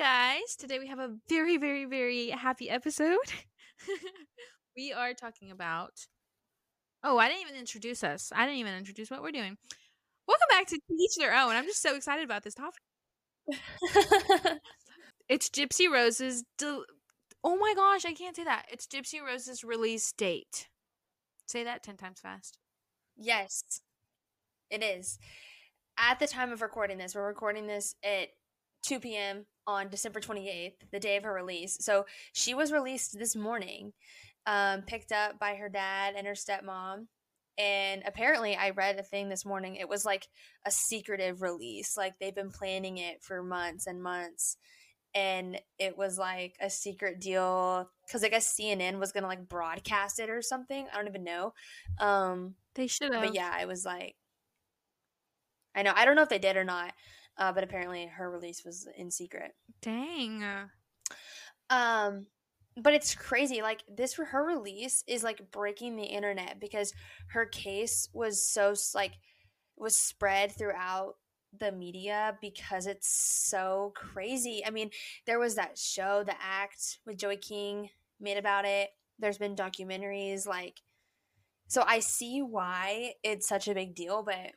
guys. Today we have a very, very, very happy episode. we are talking about. Oh, I didn't even introduce us. I didn't even introduce what we're doing. Welcome back to Each Their Own. I'm just so excited about this topic. it's Gypsy Rose's. Del- oh my gosh, I can't say that. It's Gypsy Rose's release date. Say that 10 times fast. Yes, it is. At the time of recording this, we're recording this at 2 p.m. on December 28th, the day of her release. So she was released this morning, um, picked up by her dad and her stepmom. And apparently, I read a thing this morning. It was like a secretive release. Like they've been planning it for months and months. And it was like a secret deal because I guess CNN was going to like broadcast it or something. I don't even know. Um, they should have. But yeah, it was like, I know. I don't know if they did or not. Uh, but apparently her release was in secret. Dang. Um, but it's crazy. Like this, her release is like breaking the internet because her case was so like was spread throughout the media because it's so crazy. I mean, there was that show, The Act, with Joey King made about it. There's been documentaries like so I see why it's such a big deal, but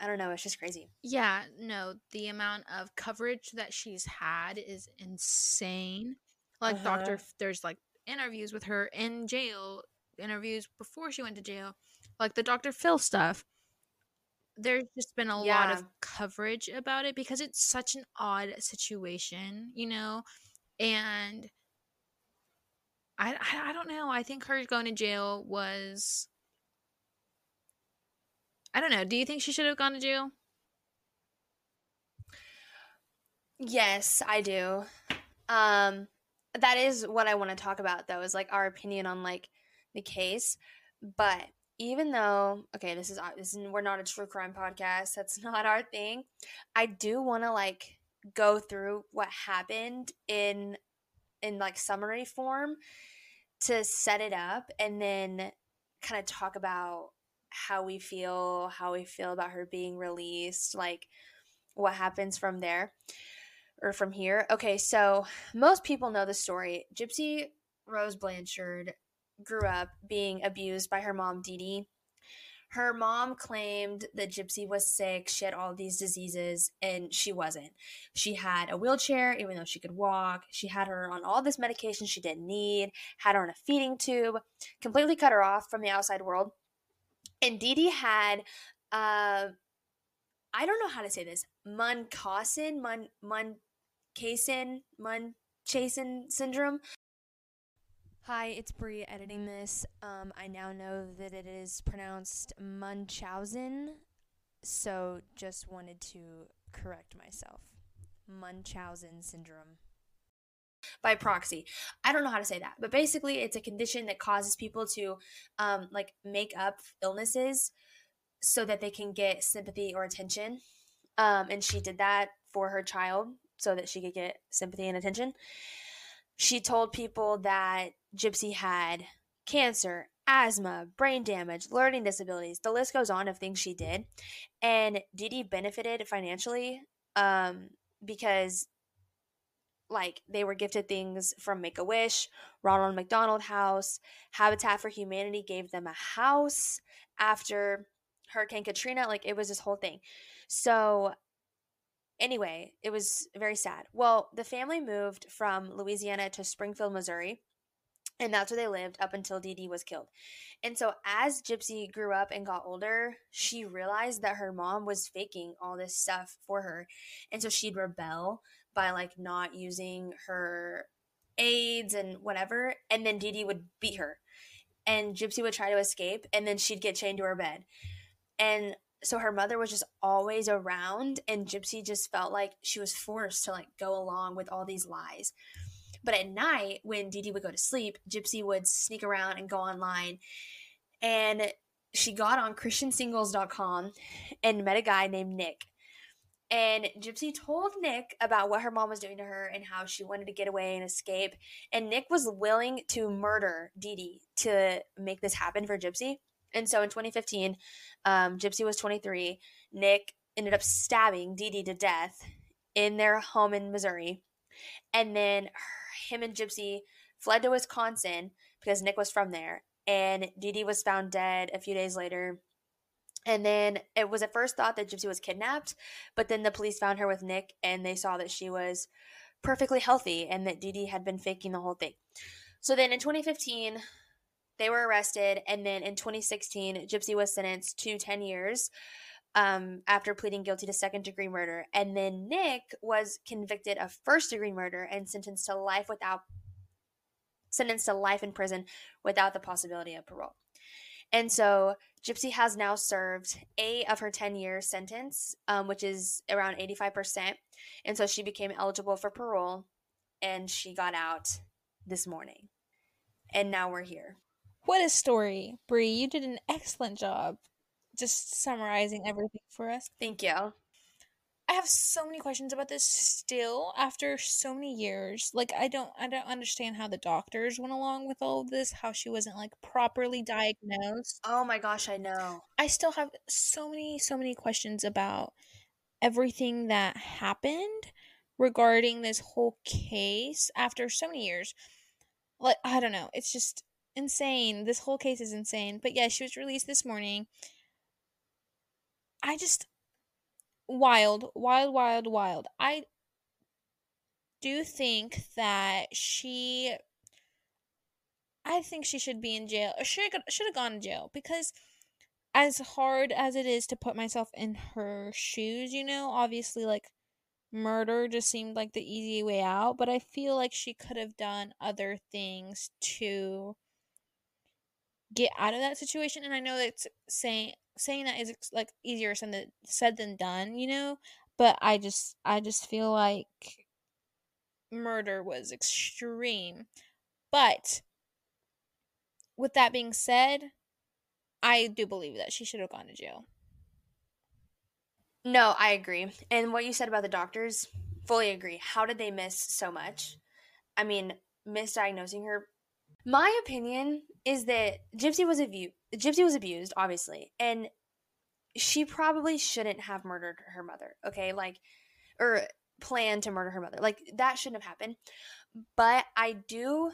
I don't know. It's just crazy. Yeah, no, the amount of coverage that she's had is insane. Like uh-huh. Doctor, there's like interviews with her in jail, interviews before she went to jail, like the Doctor Phil stuff. There's just been a yeah. lot of coverage about it because it's such an odd situation, you know, and I I, I don't know. I think her going to jail was I don't know. Do you think she should have gone to jail? Yes, I do. Um that is what I want to talk about though is like our opinion on like the case. But even though okay, this is this is we're not a true crime podcast. That's not our thing. I do want to like go through what happened in in like summary form to set it up and then kind of talk about how we feel, how we feel about her being released, like what happens from there or from here. Okay, so most people know the story. Gypsy Rose Blanchard grew up being abused by her mom, Dee Dee. Her mom claimed that Gypsy was sick, she had all these diseases, and she wasn't. She had a wheelchair, even though she could walk. She had her on all this medication she didn't need, had her on a feeding tube, completely cut her off from the outside world and Dee Dee had uh I don't know how to say this. Munchausen, Mun Munchausen, Munchausen syndrome. Hi, it's Brie editing this. Um, I now know that it is pronounced Munchausen, so just wanted to correct myself. Munchausen syndrome by proxy. I don't know how to say that, but basically, it's a condition that causes people to um, like make up illnesses so that they can get sympathy or attention. Um, and she did that for her child so that she could get sympathy and attention. She told people that Gypsy had cancer, asthma, brain damage, learning disabilities. The list goes on of things she did. And Dee benefited financially um, because like they were gifted things from Make a Wish, Ronald McDonald House, Habitat for Humanity gave them a house after Hurricane Katrina. Like it was this whole thing. So, anyway, it was very sad. Well, the family moved from Louisiana to Springfield, Missouri. And that's where they lived up until Dee Dee was killed. And so, as Gypsy grew up and got older, she realized that her mom was faking all this stuff for her. And so, she'd rebel by like not using her aids and whatever. And then Dee Dee would beat her. And Gypsy would try to escape and then she'd get chained to her bed. And so her mother was just always around and Gypsy just felt like she was forced to like go along with all these lies. But at night, when Dee Dee would go to sleep, Gypsy would sneak around and go online. And she got on ChristianSingles.com and met a guy named Nick. And Gypsy told Nick about what her mom was doing to her and how she wanted to get away and escape. And Nick was willing to murder Dee Dee to make this happen for Gypsy. And so in 2015, um, Gypsy was 23. Nick ended up stabbing Dee Dee to death in their home in Missouri. And then her, him and Gypsy fled to Wisconsin because Nick was from there. And Dee Dee was found dead a few days later. And then it was at first thought that Gypsy was kidnapped, but then the police found her with Nick and they saw that she was perfectly healthy and that Dee Dee had been faking the whole thing. So then in 2015, they were arrested. And then in 2016, Gypsy was sentenced to 10 years um, after pleading guilty to second degree murder. And then Nick was convicted of first degree murder and sentenced to life without sentenced to life in prison without the possibility of parole. And so Gypsy has now served eight of her 10 year sentence, um, which is around 85%. And so she became eligible for parole and she got out this morning. And now we're here. What a story, Brie. You did an excellent job just summarizing everything for us. Thank you. I have so many questions about this still after so many years. Like I don't I don't understand how the doctors went along with all of this, how she wasn't like properly diagnosed. Oh my gosh, I know. I still have so many so many questions about everything that happened regarding this whole case after so many years. Like I don't know, it's just insane. This whole case is insane. But yeah, she was released this morning. I just wild, wild, wild, wild. I do think that she I think she should be in jail or should should have gone to jail because as hard as it is to put myself in her shoes, you know, obviously like murder just seemed like the easy way out, but I feel like she could have done other things to get out of that situation and I know that's saying saying that is like easier said said than done, you know. But I just I just feel like murder was extreme. But with that being said, I do believe that she should have gone to jail. No, I agree. And what you said about the doctors, fully agree. How did they miss so much? I mean, misdiagnosing her. My opinion is that Gypsy was abused. Gypsy was abused, obviously, and she probably shouldn't have murdered her mother. Okay, like or planned to murder her mother. Like that shouldn't have happened. But I do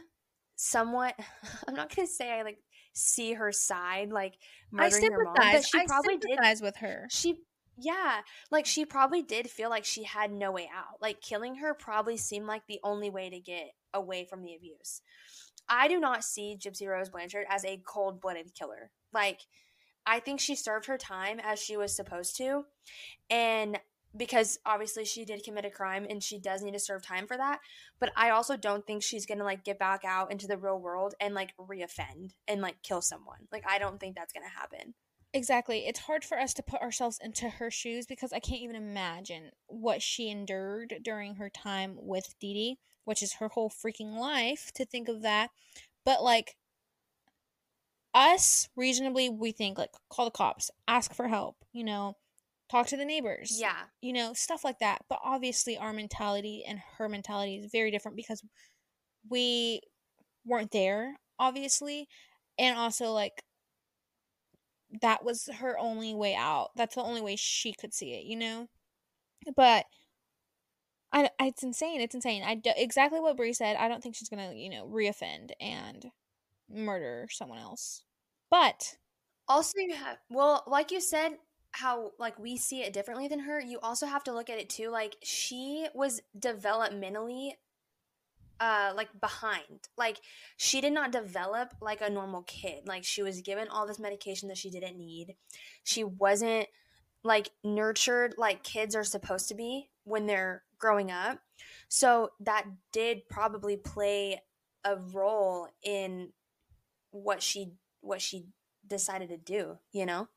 somewhat. I'm not gonna say I like see her side, like murdering her mom. But she I probably did with her. She yeah, like she probably did feel like she had no way out. Like killing her probably seemed like the only way to get away from the abuse. I do not see Gypsy Rose Blanchard as a cold blooded killer. Like, I think she served her time as she was supposed to. And because obviously she did commit a crime and she does need to serve time for that. But I also don't think she's gonna like get back out into the real world and like reoffend and like kill someone. Like, I don't think that's gonna happen. Exactly. It's hard for us to put ourselves into her shoes because I can't even imagine what she endured during her time with Dee Dee which is her whole freaking life to think of that. But like us reasonably we think like call the cops, ask for help, you know, talk to the neighbors. Yeah. You know, stuff like that. But obviously our mentality and her mentality is very different because we weren't there, obviously. And also like that was her only way out. That's the only way she could see it, you know? But I, it's insane. It's insane. I do, exactly what Brie said. I don't think she's gonna, you know, reoffend and murder someone else. But also, you have well, like you said, how like we see it differently than her. You also have to look at it too. Like she was developmentally, uh, like behind. Like she did not develop like a normal kid. Like she was given all this medication that she didn't need. She wasn't like nurtured like kids are supposed to be when they're growing up. So that did probably play a role in what she what she decided to do, you know?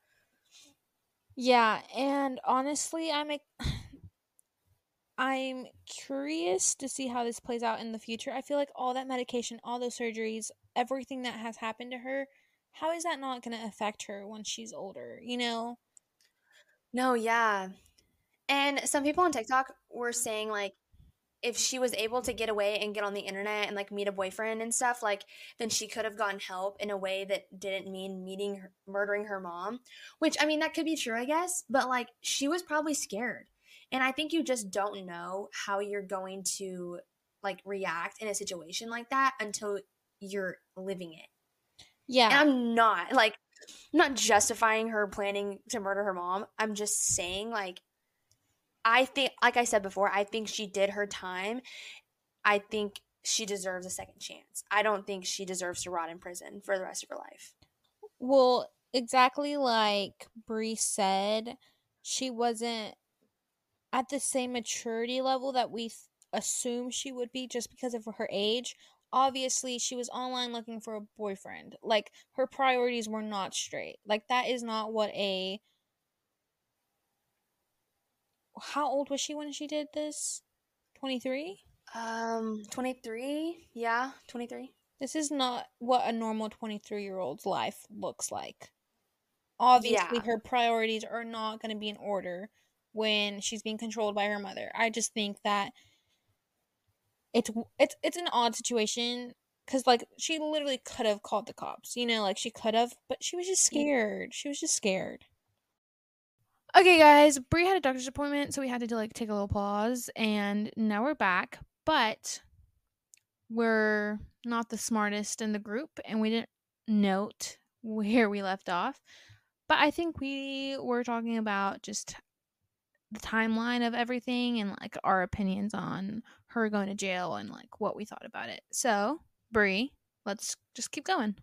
Yeah, and honestly, I'm a, I'm curious to see how this plays out in the future. I feel like all that medication, all those surgeries, everything that has happened to her, how is that not going to affect her when she's older, you know? No, yeah. And some people on TikTok were saying like if she was able to get away and get on the internet and like meet a boyfriend and stuff, like then she could have gotten help in a way that didn't mean meeting her, murdering her mom. Which I mean that could be true, I guess, but like she was probably scared. And I think you just don't know how you're going to like react in a situation like that until you're living it. Yeah. And I'm not like I'm not justifying her planning to murder her mom. I'm just saying like I think like I said before, I think she did her time. I think she deserves a second chance. I don't think she deserves to rot in prison for the rest of her life. Well, exactly like Brie said, she wasn't at the same maturity level that we th- assume she would be just because of her age. Obviously, she was online looking for a boyfriend. Like her priorities were not straight. Like that is not what a How old was she when she did this? 23? Um 23? Yeah, 23. This is not what a normal 23 year old's life looks like. Obviously, Yeah. her priorities are not going to be in order when she's being controlled by her mother. I just think that it's it's it's an odd situation because like she literally could have called the cops, you know, like she could have, but she was just scared. She was just scared. Okay, guys, Brie had a doctor's appointment, so we had to like take a little pause, and now we're back. But we're not the smartest in the group, and we didn't note where we left off. But I think we were talking about just the timeline of everything and like our opinions on her going to jail and like what we thought about it. So, Brie, let's just keep going.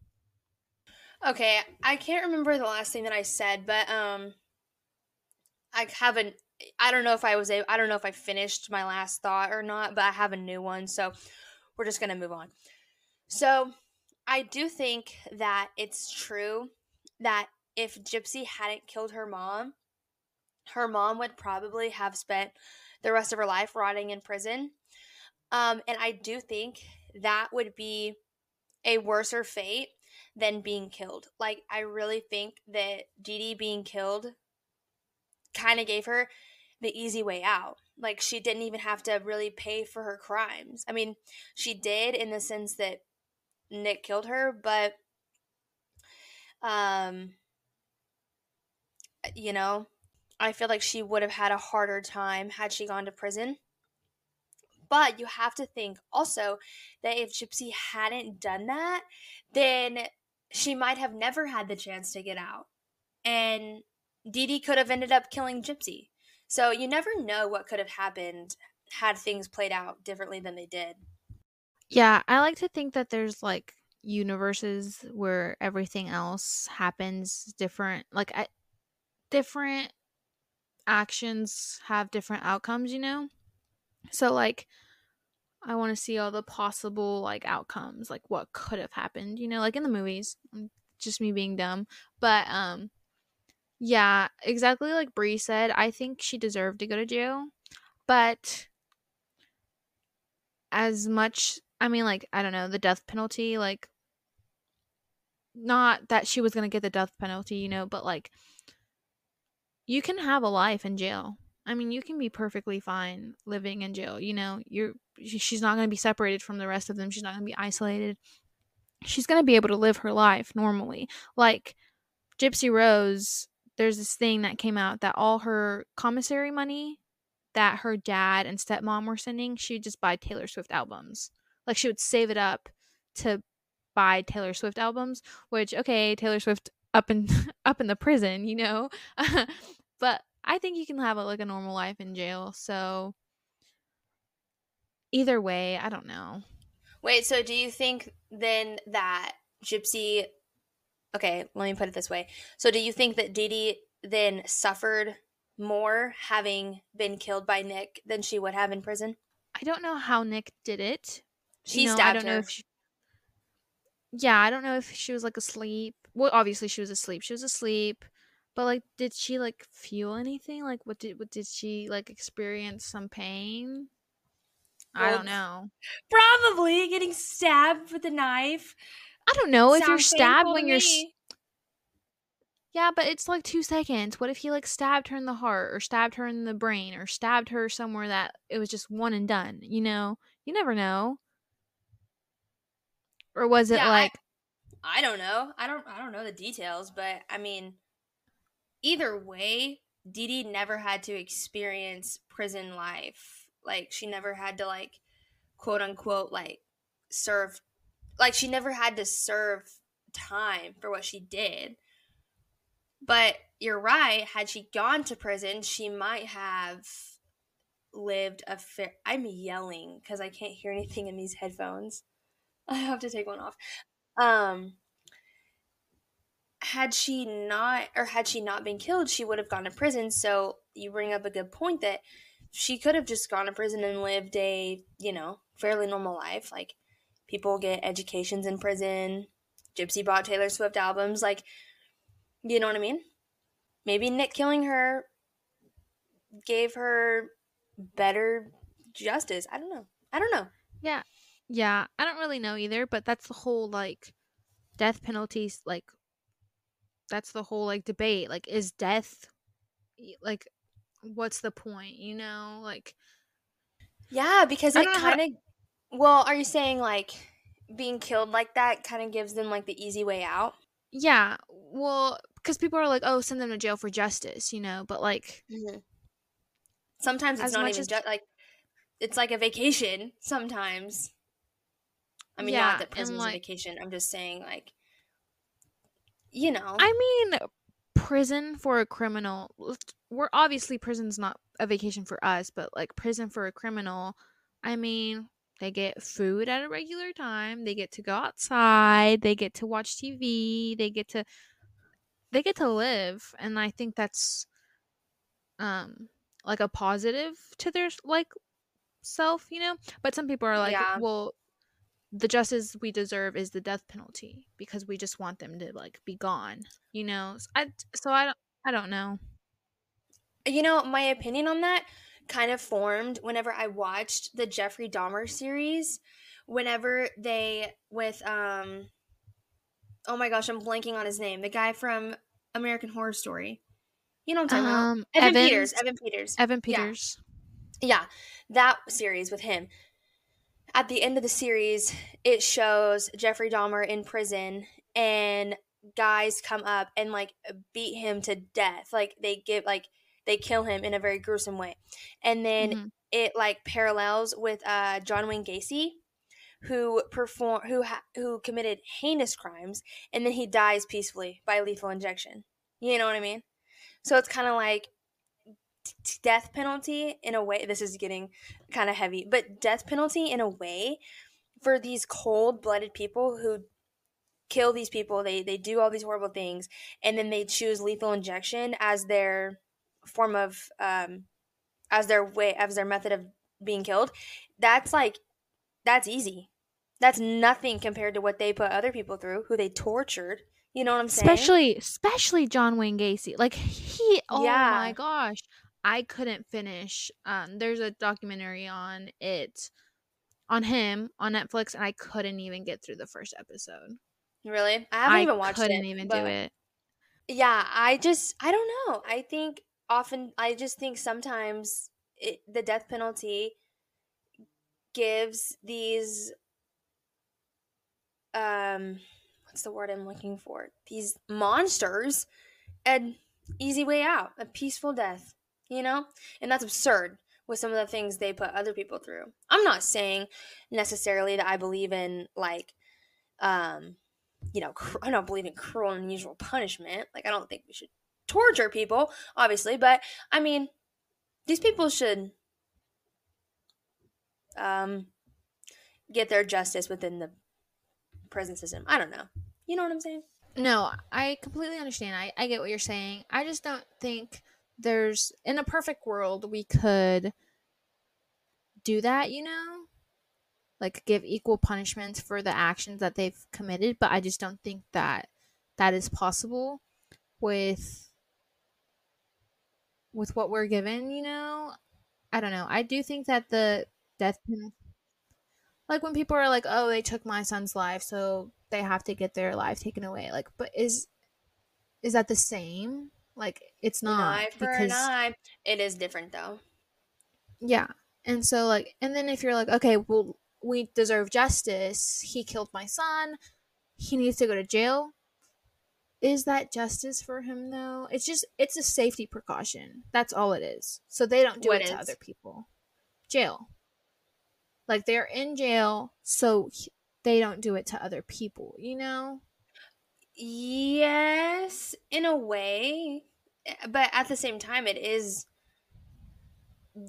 Okay, I can't remember the last thing that I said, but um I haven't I don't know if I was able, I don't know if I finished my last thought or not, but I have a new one, so we're just to move on. So, I do think that it's true that if Gypsy hadn't killed her mom, her mom would probably have spent the rest of her life rotting in prison. Um, and I do think that would be a worser fate than being killed. Like, I really think that Dee Dee being killed kind of gave her the easy way out. Like, she didn't even have to really pay for her crimes. I mean, she did in the sense that Nick killed her, but, um, you know, I feel like she would have had a harder time had she gone to prison. But you have to think also that if Gypsy hadn't done that, then she might have never had the chance to get out. And Dee Dee could have ended up killing Gypsy. So you never know what could have happened had things played out differently than they did. Yeah, I like to think that there's like universes where everything else happens different. Like I, different actions have different outcomes, you know? So like I want to see all the possible like outcomes, like what could have happened, you know, like in the movies. Just me being dumb. But um yeah, exactly like Brie said, I think she deserved to go to jail. But as much I mean like I don't know, the death penalty like not that she was going to get the death penalty, you know, but like you can have a life in jail. I mean, you can be perfectly fine living in jail, you know. You're she's not going to be separated from the rest of them. She's not going to be isolated. She's going to be able to live her life normally. Like Gypsy Rose, there's this thing that came out that all her commissary money that her dad and stepmom were sending, she would just buy Taylor Swift albums. Like she would save it up to buy Taylor Swift albums, which okay, Taylor Swift up in up in the prison, you know. but I think you can have a, like a normal life in jail. So either way, I don't know. Wait, so do you think then that Gypsy Okay, let me put it this way. So do you think that Dee Dee then suffered more having been killed by Nick than she would have in prison? I don't know how Nick did it. She You know, I stabbed don't know her. if she, Yeah, I don't know if she was like asleep. Well, obviously she was asleep. She was asleep. But like did she like feel anything? Like what did what did she like experience some pain? I don't know. Probably getting stabbed with a knife. I don't know if you're stabbed when you're me. Yeah, but it's like 2 seconds. What if he like stabbed her in the heart or stabbed her in the brain or stabbed her somewhere that it was just one and done, you know? You never know. Or was it Yeah, I- like I don't know. I don't I don't know the details, but I mean either way, Dee Dee never had to experience prison life. Like she never had to like quote unquote like serve like she never had to serve time for what she did. But you're right, had she gone to prison, she might have lived a fair I'm yelling cuz I can't hear anything in these headphones. I have to take one off. Um had she not or had she not been killed, she would have gone to prison. So you bring up a good point that she could have just gone to prison and lived a, you know, fairly normal life. Like people get educations in prison. Gypsy bought Taylor Swift albums. Like, you know what I mean? Maybe Nick killing her gave her better justice. I don't know. I don't know. Yeah. Yeah. I don't really know either, but that's the whole like death penalties like that's the whole like debate. Like is death like what's the point, you know? Like Yeah, because it kind of well, are you saying like being killed like that kind of gives them like the easy way out? Yeah. Well, because people are like, oh, send them to jail for justice, you know, but like. Mm-hmm. Sometimes it's not even as... ju- like. It's like a vacation sometimes. I mean, yeah, not that prison's like, a vacation. I'm just saying, like, you know. I mean, prison for a criminal. We're obviously prison's not a vacation for us, but like prison for a criminal. I mean, they get food at a regular time. They get to go outside. They get to watch TV. They get to they get to live, and I think that's um like a positive to their like self, you know. But some people are like, yeah. well, the justice we deserve is the death penalty because we just want them to like be gone, you know. I so I don't I don't know. You know, my opinion on that kind of formed whenever I watched the Jeffrey Dahmer series. Whenever they with um oh my gosh, I'm blanking on his name. The guy from American Horror Story. You know what I'm talking um, about? Evan Peters. Evan Peters. Evan Peters. Yeah. yeah. That series with him. At the end of the series, it shows Jeffrey Dahmer in prison and guys come up and like beat him to death. Like they give like they kill him in a very gruesome way. And then mm-hmm. it like parallels with uh, John Wayne Gacy who perform who ha- who committed heinous crimes and then he dies peacefully by lethal injection. You know what I mean? So it's kind of like t- death penalty in a way. This is getting kind of heavy, but death penalty in a way for these cold-blooded people who kill these people. They they do all these horrible things, and then they choose lethal injection as their form of um, as their way as their method of being killed, that's like that's easy. That's nothing compared to what they put other people through, who they tortured. You know what I'm saying? Especially, especially John Wayne Gacy. Like he, oh yeah. my gosh, I couldn't finish. Um, there's a documentary on it, on him on Netflix, and I couldn't even get through the first episode. Really, I haven't I even watched it. Couldn't even do it. Yeah, I just, I don't know. I think often I just think sometimes it, the death penalty gives these um what's the word I'm looking for? These monsters an easy way out, a peaceful death, you know? And that's absurd with some of the things they put other people through. I'm not saying necessarily that I believe in like um you know, cr- I don't believe in cruel and unusual punishment. Like I don't think we should torture people, obviously, but I mean, these people should um, get their justice within the prison system. I don't know. You know what I'm saying? No, I completely understand. I, I get what you're saying. I just don't think there's, in a perfect world, we could do that, you know? Like give equal punishments for the actions that they've committed, but I just don't think that that is possible with with what we're given, you know? I don't know. I do think that the death penalty like when people are like, "Oh, they took my son's life, so they have to get their life taken away." Like, but is is that the same? Like, it's not eye for because, an eye. It is different though. Yeah, and so like, and then if you're like, okay, well, we deserve justice. He killed my son. He needs to go to jail. Is that justice for him though? It's just it's a safety precaution. That's all it is. So they don't do What it to other people. Jail. Like they're in jail, so they don't do it to other people. You know? Yes, in a way, but at the same time, it is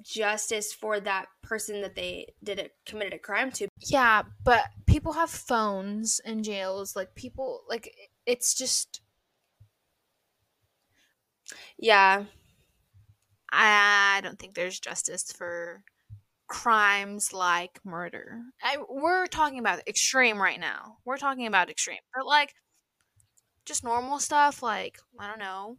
justice for that person that they did it committed a crime to. Yeah, but people have phones in jails. Like people, like it's just Yeah, I don't think there's justice for crimes like murder. I, we're talking about extreme right now. We're talking about extreme, but like just normal stuff, like I don't know,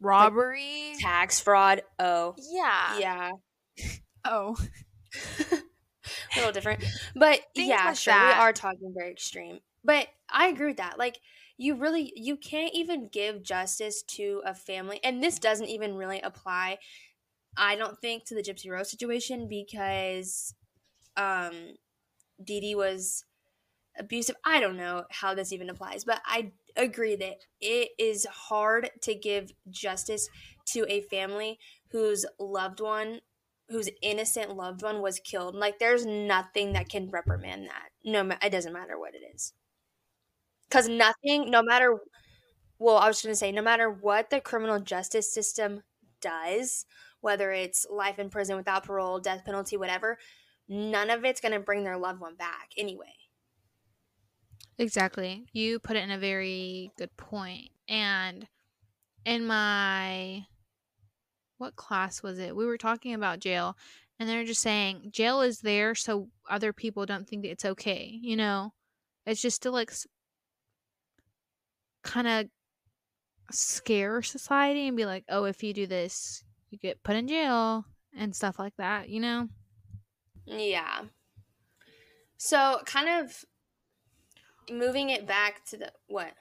robbery. tax fraud. Oh, yeah. yeah, Oh. a little different, but Things yeah, like sure, that. we are talking very extreme. But I agree with that. Like, you really you can't even give justice to a family, and this doesn't even really apply. I don't think to the Gypsy Rose situation because um Dee Dee was abusive. I don't know how this even applies, but I agree that it is hard to give justice to a family whose loved one, whose innocent loved one was killed. Like there's nothing that can reprimand that. No, it doesn't matter what it is. Cuz nothing, no matter well, I was going to say no matter what the criminal justice system does, whether it's life in prison without parole, death penalty, whatever, none of it's going to bring their loved one back anyway. Exactly. You put it in a very good point. And in my what class was it? We were talking about jail and they're just saying jail is there so other people don't think that it's okay, you know? It's just to like kind of scare society and be like, "Oh, if you do this, you get put in jail." And stuff like that, you know? Yeah. So, kind of moving it back to the what?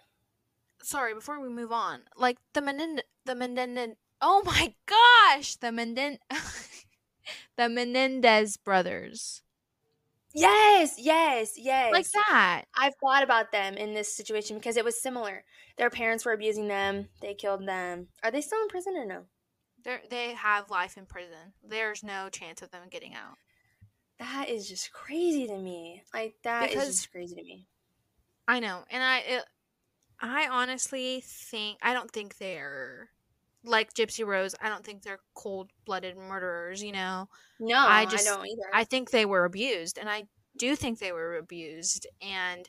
sorry, before we move on, like the Menendez, the Menendez, oh my gosh, the Menden, the Menendez brothers, Yes, yes, yes. like that. I've thought about them in this situation because it was similar. Their parents were abusing them. They killed them. Are they still in prison or no? They they have life in prison. There's no chance of them getting out. That is just crazy to me. Like that is Because- just crazy to me. I know, and I, it, I honestly think I don't think they're like Gypsy Rose. I don't think they're cold blooded murderers. You know, No, I I, just- don't either. I think they were abused, and I do think they were abused, and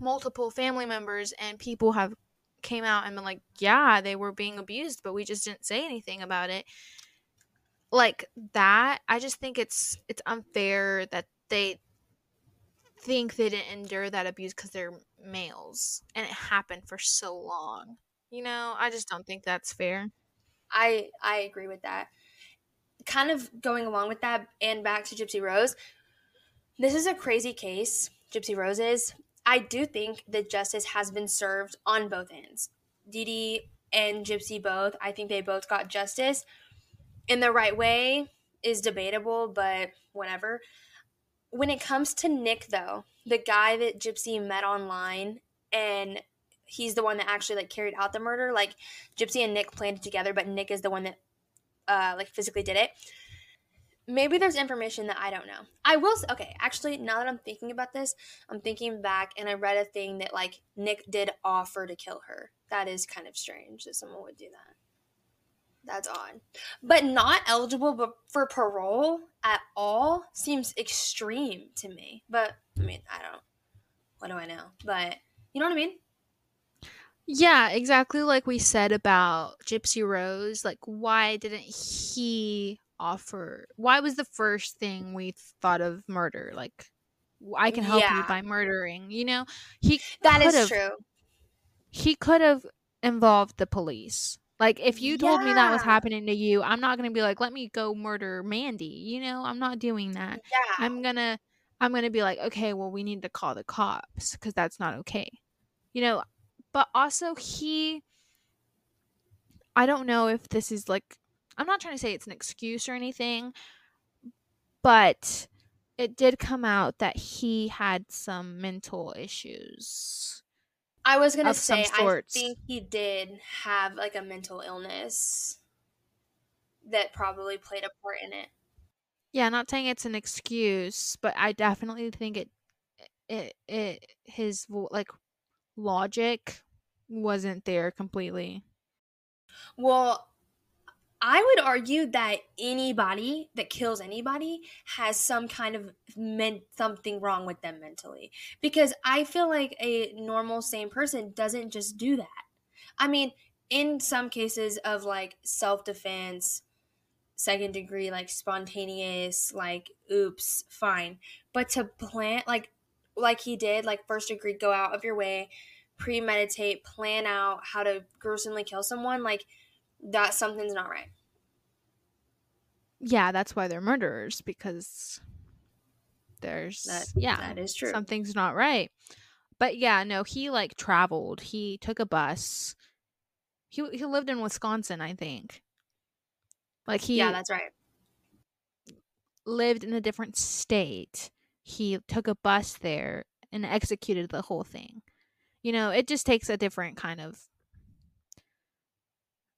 multiple family members and people have came out and been like, yeah, they were being abused, but we just didn't say anything about it. Like that, I just think it's it's unfair that they think they didn't endure that abuse because they're males and it happened for so long. You know, I just don't think that's fair. I I agree with that. Kind of going along with that and back to Gypsy Rose. This is a crazy case, Gypsy Rose is. I do think that justice has been served on both ends. Dee and Gypsy both. I think they both got justice. In the right way is debatable, but whatever. When it comes to Nick though, the guy that Gypsy met online and he's the one that actually like carried out the murder, like Gypsy and Nick planned it together, but Nick is the one that uh like physically did it. Maybe there's information that I don't know. I will s- okay, actually now that I'm thinking about this, I'm thinking back and I read a thing that like Nick did offer to kill her. That is kind of strange that someone would do that. That's odd. But not eligible for parole at all seems extreme to me. But I mean, I don't what do I know? But you know what I mean? Yeah, exactly like we said about Gypsy Rose. Like, why didn't he offer? Why was the first thing we thought of murder? Like, I can help you by murdering. You know, he That is true. He could have involved the police. Like, if you told me that was happening to you, I'm not gonna be like, let me go murder Mandy. You know, I'm not doing that. Yeah. I'm gonna I'm gonna be like, okay, well, we need to call the cops because that's not okay. You know, but also he I don't know if this is like I'm not trying to say it's an excuse or anything, but it did come out that he had some mental issues. I was gonna say I think he did have like a mental illness that probably played a part in it. Yeah, not saying it's an excuse, but I definitely think it it it his like logic wasn't there completely. Well, I would argue that anybody that kills anybody has some kind of meant something wrong with them mentally because I feel like a normal sane person doesn't just do that. I mean, in some cases of like self-defense, second degree like spontaneous like oops, fine. But to plant like like he did, like first degree go out of your way, premeditate, plan out how to gruesomely kill someone, like that something's not right. Yeah, that's why they're murderers because there's That yeah, that is true. something's not right. But yeah, no, he like traveled. He took a bus. He he lived in Wisconsin, I think. Like he yeah, that's right. lived in a different state. He took a bus there and executed the whole thing. You know, it just takes a different kind of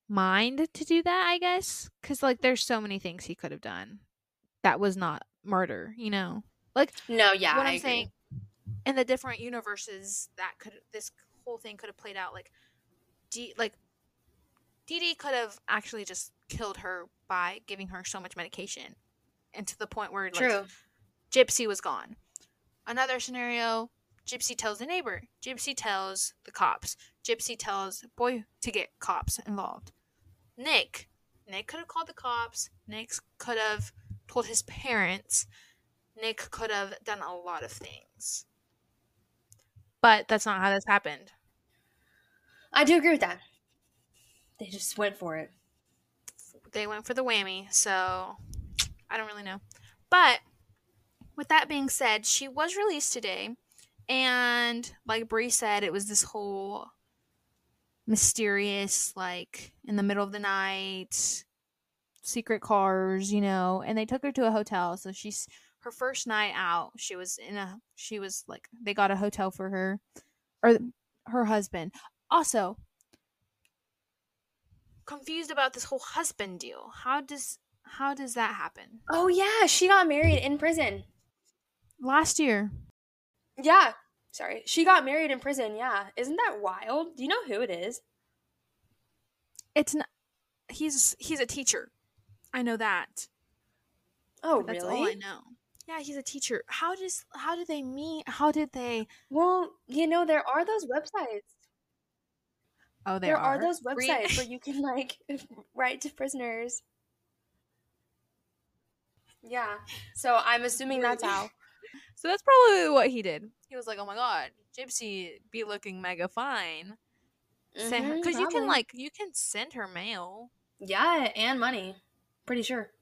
mind to do that, I guess, cuz like there's so many things he could have done that was not murder, you know. Like No, yeah, what I I'm agree. saying in the different universes that could this whole thing could have played out like D like Dee Dee could have actually just killed her by giving her so much medication and to the point where like True. Gypsy was gone. Another scenario, Gypsy tells the neighbor, Gypsy tells the cops, Gypsy tells boy to get cops involved. Nick, Nick could have called the cops, Nick could have told his parents, Nick could have done a lot of things. But that's not how this happened. I do agree with that. They just went for it. They went for the whammy, so I don't really know. But with that being said, she was released today, and like Brie said, it was this whole mysterious, like in the middle of the night, secret cars, you know. And they took her to a hotel, so she's her first night out. She was in a, she was like they got a hotel for her, or her husband. Also, confused about this whole husband deal. How does how does that happen? Oh yeah, she got married in prison. Last year. Yeah. Sorry. She got married in prison, yeah. Isn't that wild? Do you know who it is? It's not he's he's a teacher. I know that. Oh, But that's really? all I know. Yeah, he's a teacher. How does how did they meet? How did they Well, you know, there are those websites. Oh, There, are. are those websites where you can like write to prisoners. Yeah. So I'm assuming that's how. So that's probably what he did. He was like, "Oh my god, Gypsy be looking mega fine." Send her mm-hmm, because you can like you can send her mail Yeah, and money. Pretty sure.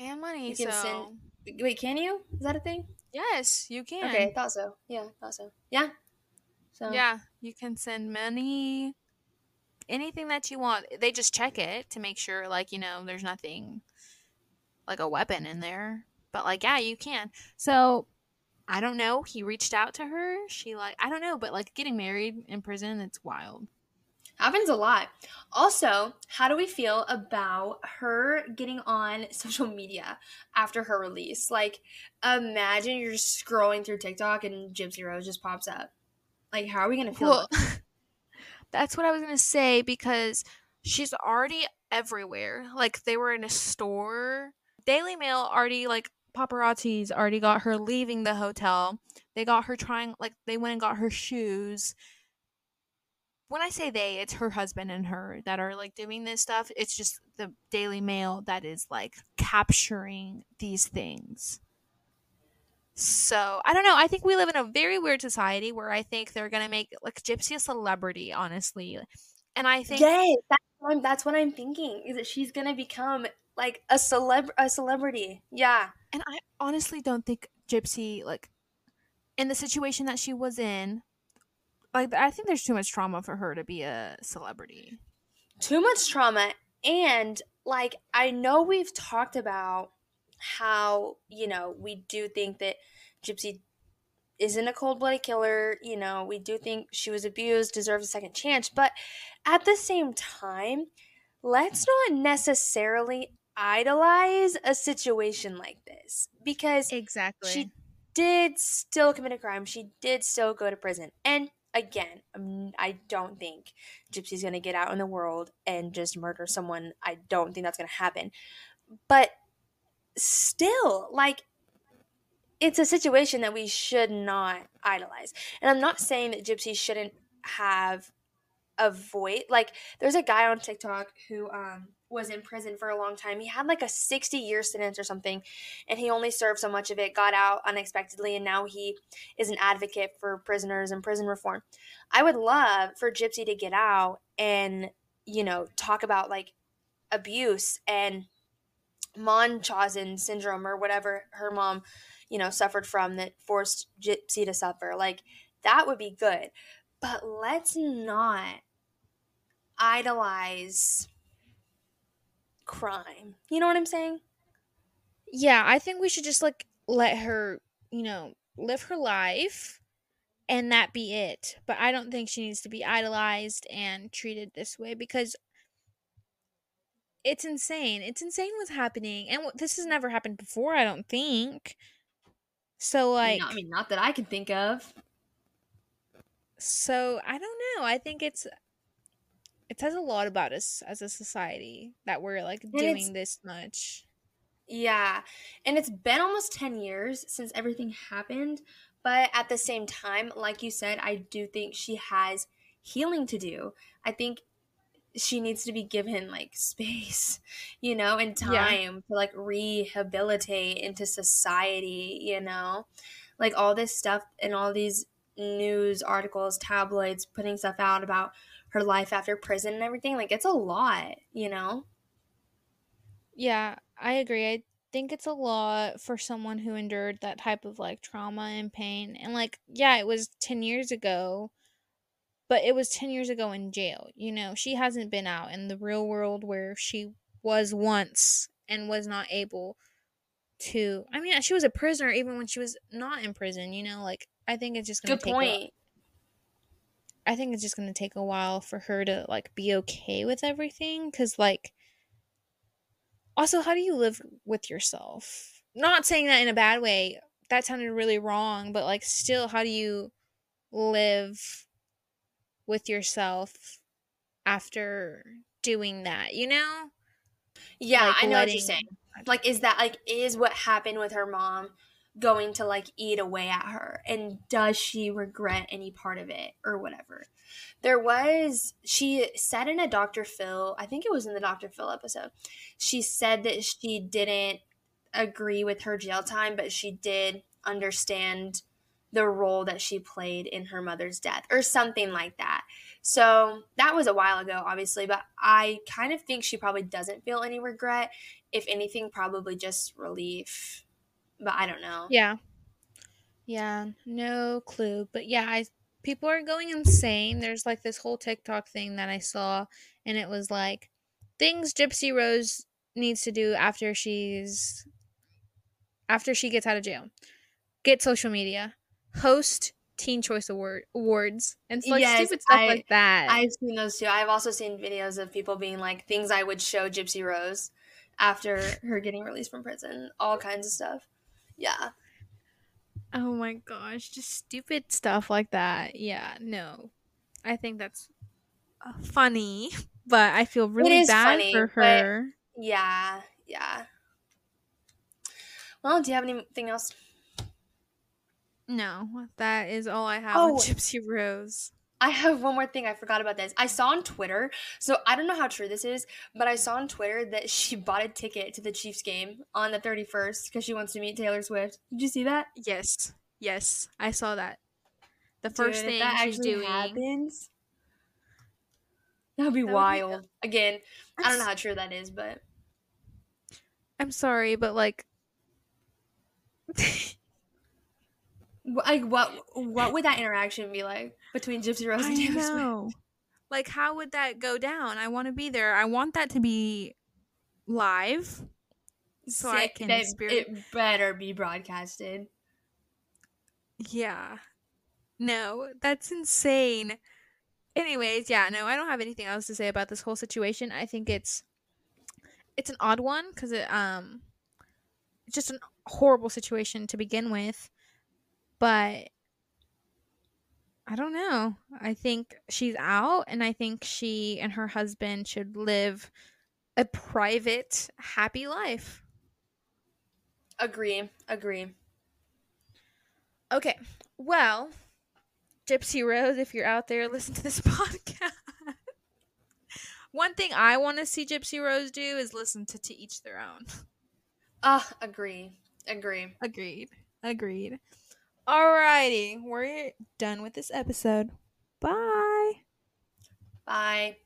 and money. You can so send- Wait, can you? Is that a thing? yes, you can. Okay, I thought so. Yeah, thought so. Yeah. So Yeah, you can send money, anything that you want. They just check it to make sure, like, you know, there's nothing like a weapon in there. But, like, yeah, you can. So, I don't know. He reached out to her. She, like, I don't know, but, like, getting married in prison, it's wild. happens a lot. Also, how do we feel about her getting on social media after her release? Like, imagine you're just scrolling through TikTok and Gypsy Rose just pops up. Like, how are we gonna feel? Well, that's what I was going to say because she's already everywhere. Like, they were in a store. Daily Mail already, like, paparazzis already got her leaving the hotel. They got her trying, like, they went and got her shoes. When I say they, it's her husband and her that are, like, doing this stuff. It's just the Daily Mail that is, like, capturing these things. So, I don't know. I think we live in a very weird society where I think they're to make, like, Gypsy a celebrity, honestly. And I think. That's what, I'm, that's what I'm thinking. Is that she's gonna become like a celeb a celebrity? Yeah. And I honestly don't think Gypsy, like, in the situation that she was in, like, I think there's too much trauma for her to be a celebrity. too much trauma and like i know we've talked about how you know we do think that gypsy isn't a cold blooded killer. You know, we do think she was abused, deserves a second chance. But at the same time, let's not necessarily idolize a situation like this because exactly she did still commit a crime. She did still go to prison. And again, um, I don't think Gypsy's going to get out in the world and just murder someone. I don't think that's going to happen. But still, like, it's a situation that we should not idolize. And I'm not saying that Gypsy shouldn't have a voice. Like, there's a guy on TikTok who, um, was in prison for a long time. He had like a 60 year sentence or something, and he only served so much of it, got out unexpectedly, and now he is an advocate for prisoners and prison reform. I would love for Gypsy to get out and, you know, talk about like abuse and Munchausen syndrome or whatever her mom, you know, suffered from that forced Gypsy to suffer. Like, that would be good. But let's not idolize crime. You know what I'm saying? Yeah, I think we should just like let her, you know, live her life and that be it. But I don't think she needs to be idolized and treated this way because it's insane. It's insane what's happening. And this has never happened before, I don't think. So like I mean, not that I can think of. So, I don't know. I think it's it says a lot about us as a society that we're like and doing this much. Yeah. And it's been almost 10 years since everything happened. But at the same time, like you said, I do think she has healing to do. I think she needs to be given like space, you know, and time yeah. to like rehabilitate into society, you know? Like all this stuff and all these news articles, tabloids putting stuff out about her life after prison and everything. Like it's a lot, you know? Yeah, I agree. I think it's a lot for someone who endured that type of like trauma and pain. And like, yeah, it was 10 years ago, but it was 10 years ago in jail. You know, she hasn't been out in the real world where she was once and was not able to. I mean, she was a prisoner even when she was not in prison, you know, like I think it's just going to take point. I think it's just to take a while for her to like be okay with everything cuz like also how do you live with yourself? Not saying that in a bad way. That sounded really wrong, but like still how do you live with yourself after doing that, you know? Yeah, like I know letting... what you're saying. Like is that like is what happened with her mom going to like eat away at her and does she regret any part of it or whatever. There was she said in a dr phil i think it was in the dr phil episode she said that she didn't agree with her jail time but she did understand the role that she played in her mother's death or something like that. So that was a while ago obviously but i kind of think she probably doesn't feel any regret. If anything probably just relief but I don't know. Yeah. Yeah, no clue. But yeah, I people are going insane. There's like this whole TikTok thing that I saw and it was like things Gypsy Rose needs to do after she's after she gets out of jail. Get social media. Host Teen Choice Award awards and like yes, stupid stuff I, like that. I've seen those too. I've also seen videos of people being like things I would show Gypsy Rose after her getting released from prison. All kinds of stuff. Yeah. Oh my gosh, just stupid stuff like that. Yeah, no. I think that's uh, funny, but I feel really bad funny, for her. Yeah, yeah. Well, do you have anything else? No, that is all I have oh, Gypsy Rose. I have one more thing. I forgot about this. I saw on Twitter, so I don't know how true this is, but I saw on Twitter that she bought a ticket to the Chiefs game on the 31st because she wants to meet Taylor Swift. Did you see that? Yes. Yes. I saw that. The first Dude, thing that she's doing. Happens, that would be that wild. Be... Again, I don't know how true that is, but. I'm sorry, but like. Like what? What would that interaction be like between Gypsy Rose and Taylor Swift? Like, how would that go down? I want to be there. I want that to be live, so I can. It, it better be broadcasted. Yeah. No, that's insane. Anyways, yeah, no, I don't have anything else to say about this whole situation. I think it's it's an odd one because it um it's just a horrible situation to begin with. But I don't know. I think she's out and I think she and her husband should live a private, happy life. Agree. Agree. Okay. Well, Gypsy Rose, if you're out there, listen to this podcast. One thing I want to see Gypsy Rose do is listen to To Each Their Own. Ah, uh, agree. Agree. Agreed. Agreed. Alrighty, we're done with this episode. Bye. Bye.